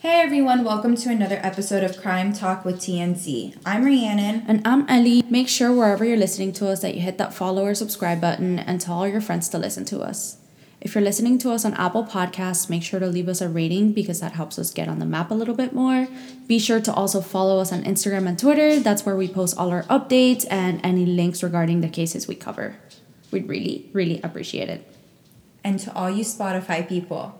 Hey everyone, welcome to another episode of Crime Talk with TNZ. I'm Rhiannon. And I'm Ellie. Make sure wherever you're listening to us that you hit that follow or subscribe button and tell all your friends to listen to us. If you're listening to us on Apple Podcasts, make sure to leave us a rating because that helps us get on the map a little bit more. Be sure to also follow us on Instagram and Twitter. That's where we post all our updates and any links regarding the cases we cover. We'd really, really appreciate it. And to all you Spotify people,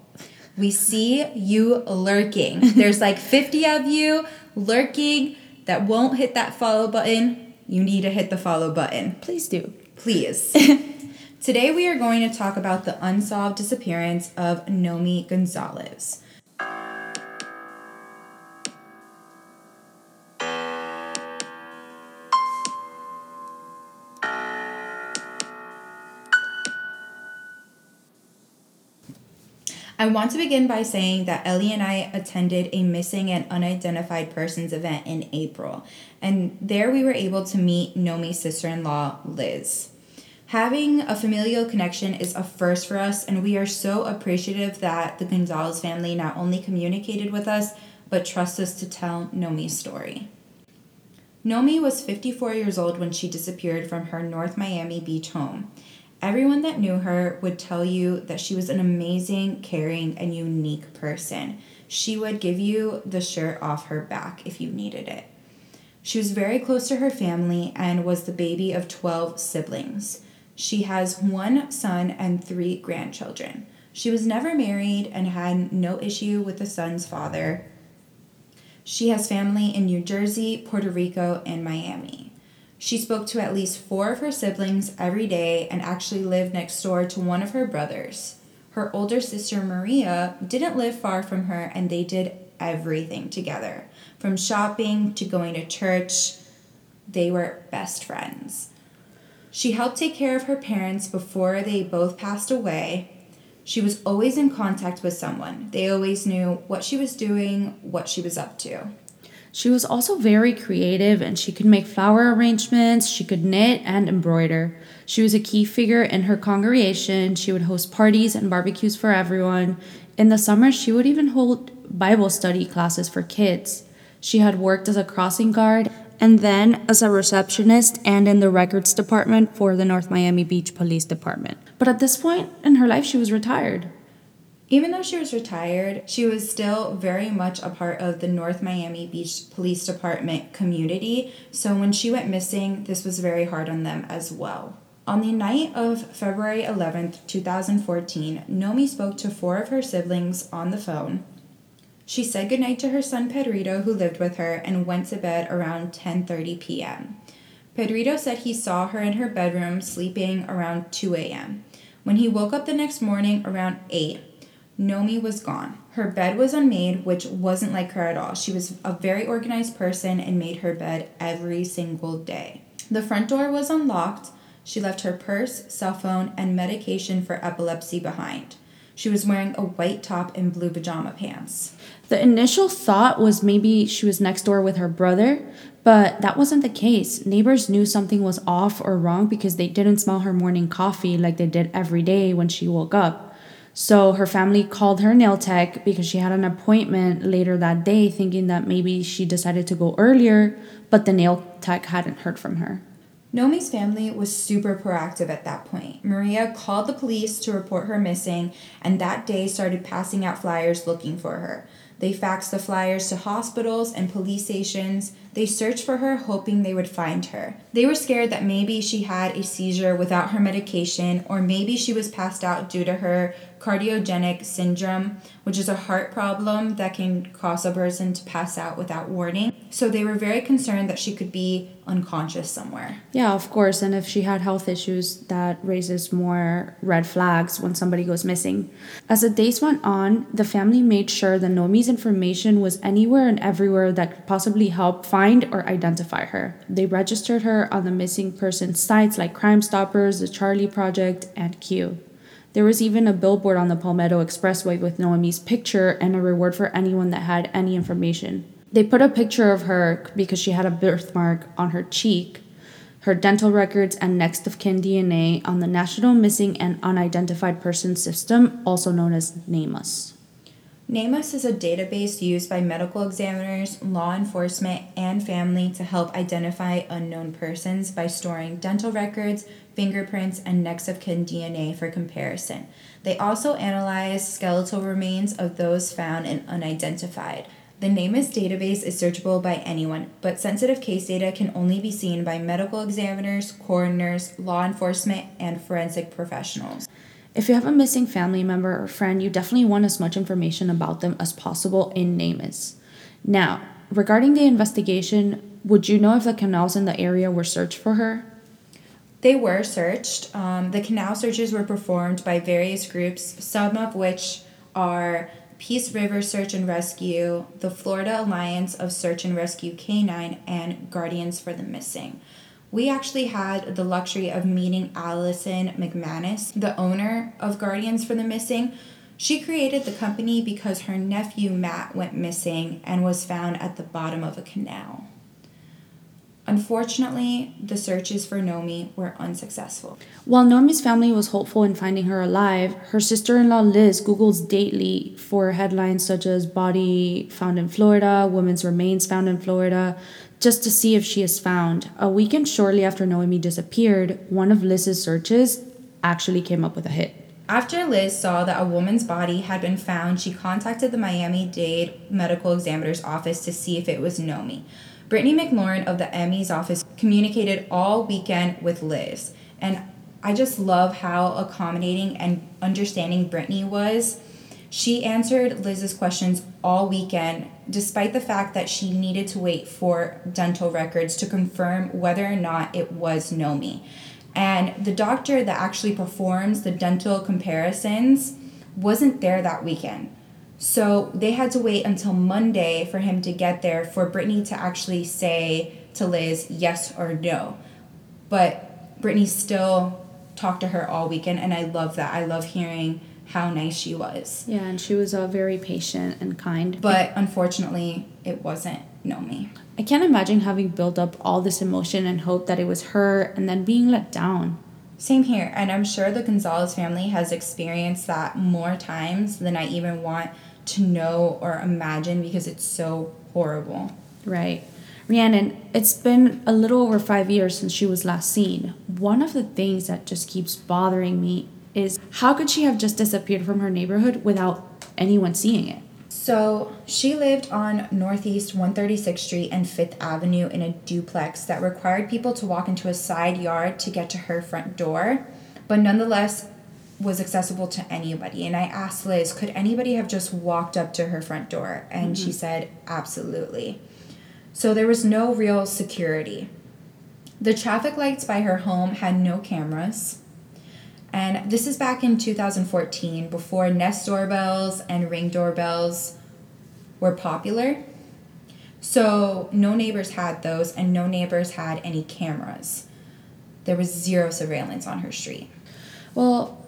we see you lurking. There's like 50 of you lurking that won't hit that follow button. You need to hit the follow button. Please do. Please. Today we are going to talk about the unsolved disappearance of Nomi Gonzalez. I want to begin by saying that Ellie and I attended a missing and unidentified persons event in April, and there we were able to meet Nomi's sister in law, Liz. Having a familial connection is a first for us, and we are so appreciative that the Gonzalez family not only communicated with us, but trust us to tell Nomi's story. Nomi was 54 years old when she disappeared from her North Miami Beach home. Everyone that knew her would tell you that she was an amazing, caring, and unique person. She would give you the shirt off her back if you needed it. She was very close to her family and was the baby of 12 siblings. She has one son and three grandchildren. She was never married and had no issue with the son's father. She has family in New Jersey, Puerto Rico, and Miami. She spoke to at least four of her siblings every day and actually lived next door to one of her brothers. Her older sister Maria didn't live far from her and they did everything together. From shopping to going to church, they were best friends. She helped take care of her parents before they both passed away. She was always in contact with someone. They always knew what she was doing, what she was up to. She was also very creative and she could make flower arrangements, she could knit and embroider. She was a key figure in her congregation. She would host parties and barbecues for everyone. In the summer, she would even hold Bible study classes for kids. She had worked as a crossing guard and then as a receptionist and in the records department for the North Miami Beach Police Department. But at this point in her life, she was retired. Even though she was retired, she was still very much a part of the North Miami Beach Police Department community. So when she went missing, this was very hard on them as well. On the night of February 11th, 2014, Nomi spoke to four of her siblings on the phone. She said goodnight to her son Pedrito, who lived with her, and went to bed around 10:30 p.m. Pedrito said he saw her in her bedroom sleeping around 2 a.m. When he woke up the next morning around 8, Nomi was gone. Her bed was unmade, which wasn't like her at all. She was a very organized person and made her bed every single day. The front door was unlocked. She left her purse, cell phone, and medication for epilepsy behind. She was wearing a white top and blue pajama pants. The initial thought was maybe she was next door with her brother, but that wasn't the case. Neighbors knew something was off or wrong because they didn't smell her morning coffee like they did every day when she woke up. So her family called her nail tech because she had an appointment later that day, thinking that maybe she decided to go earlier, but the nail tech hadn't heard from her. Nomi's family was super proactive at that point. Maria called the police to report her missing and that day started passing out flyers looking for her. They faxed the flyers to hospitals and police stations. They searched for her, hoping they would find her. They were scared that maybe she had a seizure without her medication, or maybe she was passed out due to her cardiogenic syndrome, which is a heart problem that can cause a person to pass out without warning. So they were very concerned that she could be unconscious somewhere. Yeah, of course. And if she had health issues, that raises more red flags when somebody goes missing. As the days went on, the family made sure that Nomi's information was anywhere and everywhere that could possibly help find or identify her. They registered her on the missing person sites like Crime Stoppers, the Charley Project, and CUE. There was even a billboard on the Palmetto Expressway with Nomi's picture and a reward for anyone that had any information. They put a picture of her because she had a birthmark on her cheek, her dental records, and next of kin DNA on the National Missing and Unidentified Persons System, also known as NamUs. NamUs is a database used by medical examiners, law enforcement, and family to help identify unknown persons by storing dental records, fingerprints, and next of kin DNA for comparison. They also analyze skeletal remains of those found and unidentified. The NamUs database is searchable by anyone, but sensitive case data can only be seen by medical examiners, coroners, law enforcement, and forensic professionals. If you have a missing family member or friend, you definitely want as much information about them as possible in NamUs. Now, regarding the investigation, would you know if the canals in the area were searched for her? They were searched. Um, the canal searches were performed by various groups, some of which are Peace River Search and Rescue, the Florida Alliance of Search and Rescue Canine, and Guardians for the Missing. We actually had the luxury of meeting Allison McManus, the owner of Guardians for the Missing. She created the company because her nephew Matt went missing and was found at the bottom of a canal. Unfortunately, the searches for Nomi were unsuccessful. While Nomi's family was hopeful in finding her alive, her sister in law Liz Googles daily for headlines such as Body Found in Florida, woman's Remains Found in Florida, just to see if she is found. A weekend shortly after Noemi disappeared, one of Liz's searches actually came up with a hit. After Liz saw that a woman's body had been found, she contacted the Miami Dade Medical Examiner's office to see if it was Nomi. Brittany McLaurin of the ME's office communicated all weekend with Liz. And I just love how accommodating and understanding Brittany was she answered Liz's questions all weekend, despite the fact that she needed to wait for dental records to confirm whether or not it was Nomi. And the doctor that actually performs the dental comparisons wasn't there that weekend. So they had to wait until Monday for him to get there for Brittany to actually say to Liz yes or no. But Brittany still talked to her all weekend, and I love that. I love hearing how nice she was. Yeah, and she was uh, very patient and kind. But unfortunately, it wasn't Nomi. I can't imagine having built up all this emotion and hope that it was her and then being let down. Same here, and I'm sure the Gonzalez family has experienced that more times than I even want to know or imagine because it's so horrible. Right. Rhiannon, it's been a little over five years since she was last seen. One of the things that just keeps bothering me is how could she have just disappeared from her neighborhood without anyone seeing it? So she lived on Northeast 136th Street and Fifth Avenue in a duplex that required people to walk into a side yard to get to her front door, but nonetheless was accessible to anybody. And I asked Liz, could anybody have just walked up to her front door? And mm-hmm. she said, absolutely. So there was no real security. The traffic lights by her home had no cameras. And this is back in 2014 before Nest doorbells and Ring doorbells were popular. So no neighbors had those, and no neighbors had any cameras. There was zero surveillance on her street. Well,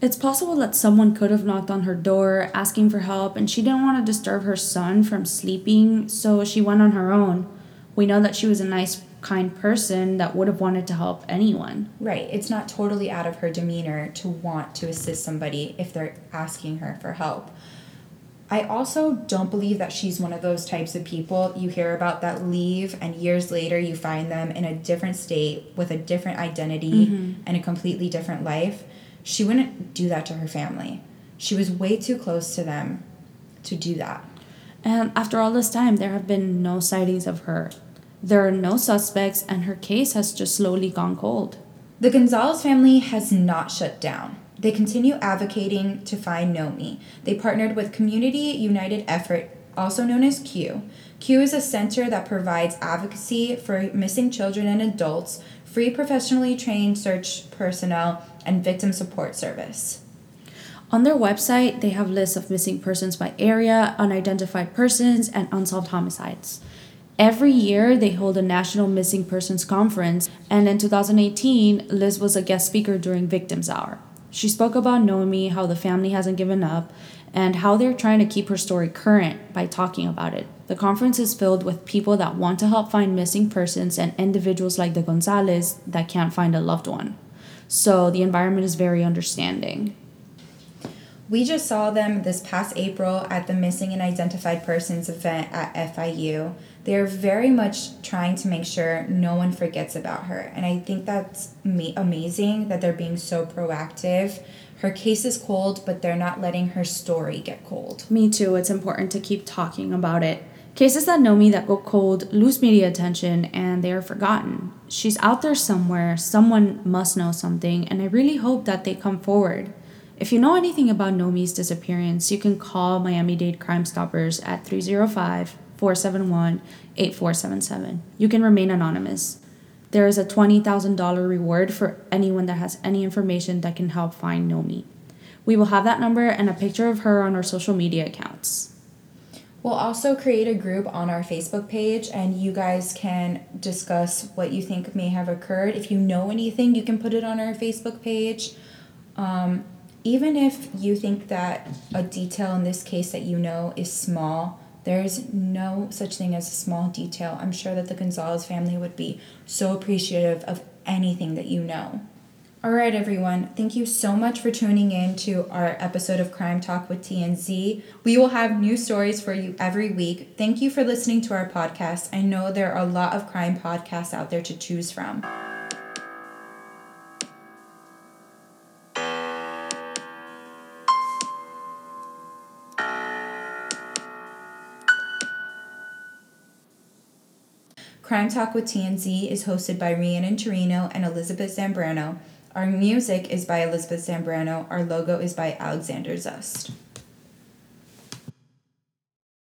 it's possible that someone could have knocked on her door asking for help, and she didn't want to disturb her son from sleeping, so she went on her own. We know that she was a nice kind person that would have wanted to help anyone. Right. It's not totally out of her demeanor to want to assist somebody if they're asking her for help. I also don't believe that she's one of those types of people you hear about that leave and years later you find them in a different state with a different identity mm-hmm. and a completely different life. She wouldn't do that to her family. She was way too close to them to do that. And after all this time, there have been no sightings of her there are no suspects, and her case has just slowly gone cold. The Gonzalez family has not shut down. They continue advocating to find Nomi. They partnered with Community United Effort, also known as CUE. CUE is a center that provides advocacy for missing children and adults, free professionally trained search personnel, and victim support service. On their website, they have lists of missing persons by area, unidentified persons, and unsolved homicides. Every year, they hold a National Missing Persons Conference, and in 2018, Liz was a guest speaker during Victims Hour. She spoke about Nomi, how the family hasn't given up, and how they're trying to keep her story current by talking about it. The conference is filled with people that want to help find missing persons and individuals like the Gonzalez that can't find a loved one. So the environment is very understanding. We just saw them this past April at the Missing and Identified Persons event at FIU. They're very much trying to make sure no one forgets about her. And I think that's ma- amazing that they're being so proactive. Her case is cold, but they're not letting her story get cold. Me too. It's important to keep talking about it. Cases that know me that go cold lose media attention and they are forgotten. She's out there somewhere, someone must know something, and I really hope that they come forward. If you know anything about Nomi's disappearance, you can call Miami Dade Crime Stoppers at 305 471 8477. You can remain anonymous. There is a $20,000 reward for anyone that has any information that can help find Nomi. We will have that number and a picture of her on our social media accounts. We'll also create a group on our Facebook page, and you guys can discuss what you think may have occurred. If you know anything, you can put it on our Facebook page. Um, even if you think that a detail in this case that you know is small, there's no such thing as a small detail. I'm sure that the Gonzalez family would be so appreciative of anything that you know. All right, everyone. Thank you so much for tuning in to our episode of Crime Talk with TNZ. We will have new stories for you every week. Thank you for listening to our podcast. I know there are a lot of crime podcasts out there to choose from. Crime Talk with TNZ is hosted by Rhiannon Torino and Elizabeth Zambrano. Our music is by Elizabeth Zambrano. Our logo is by Alexander Zust.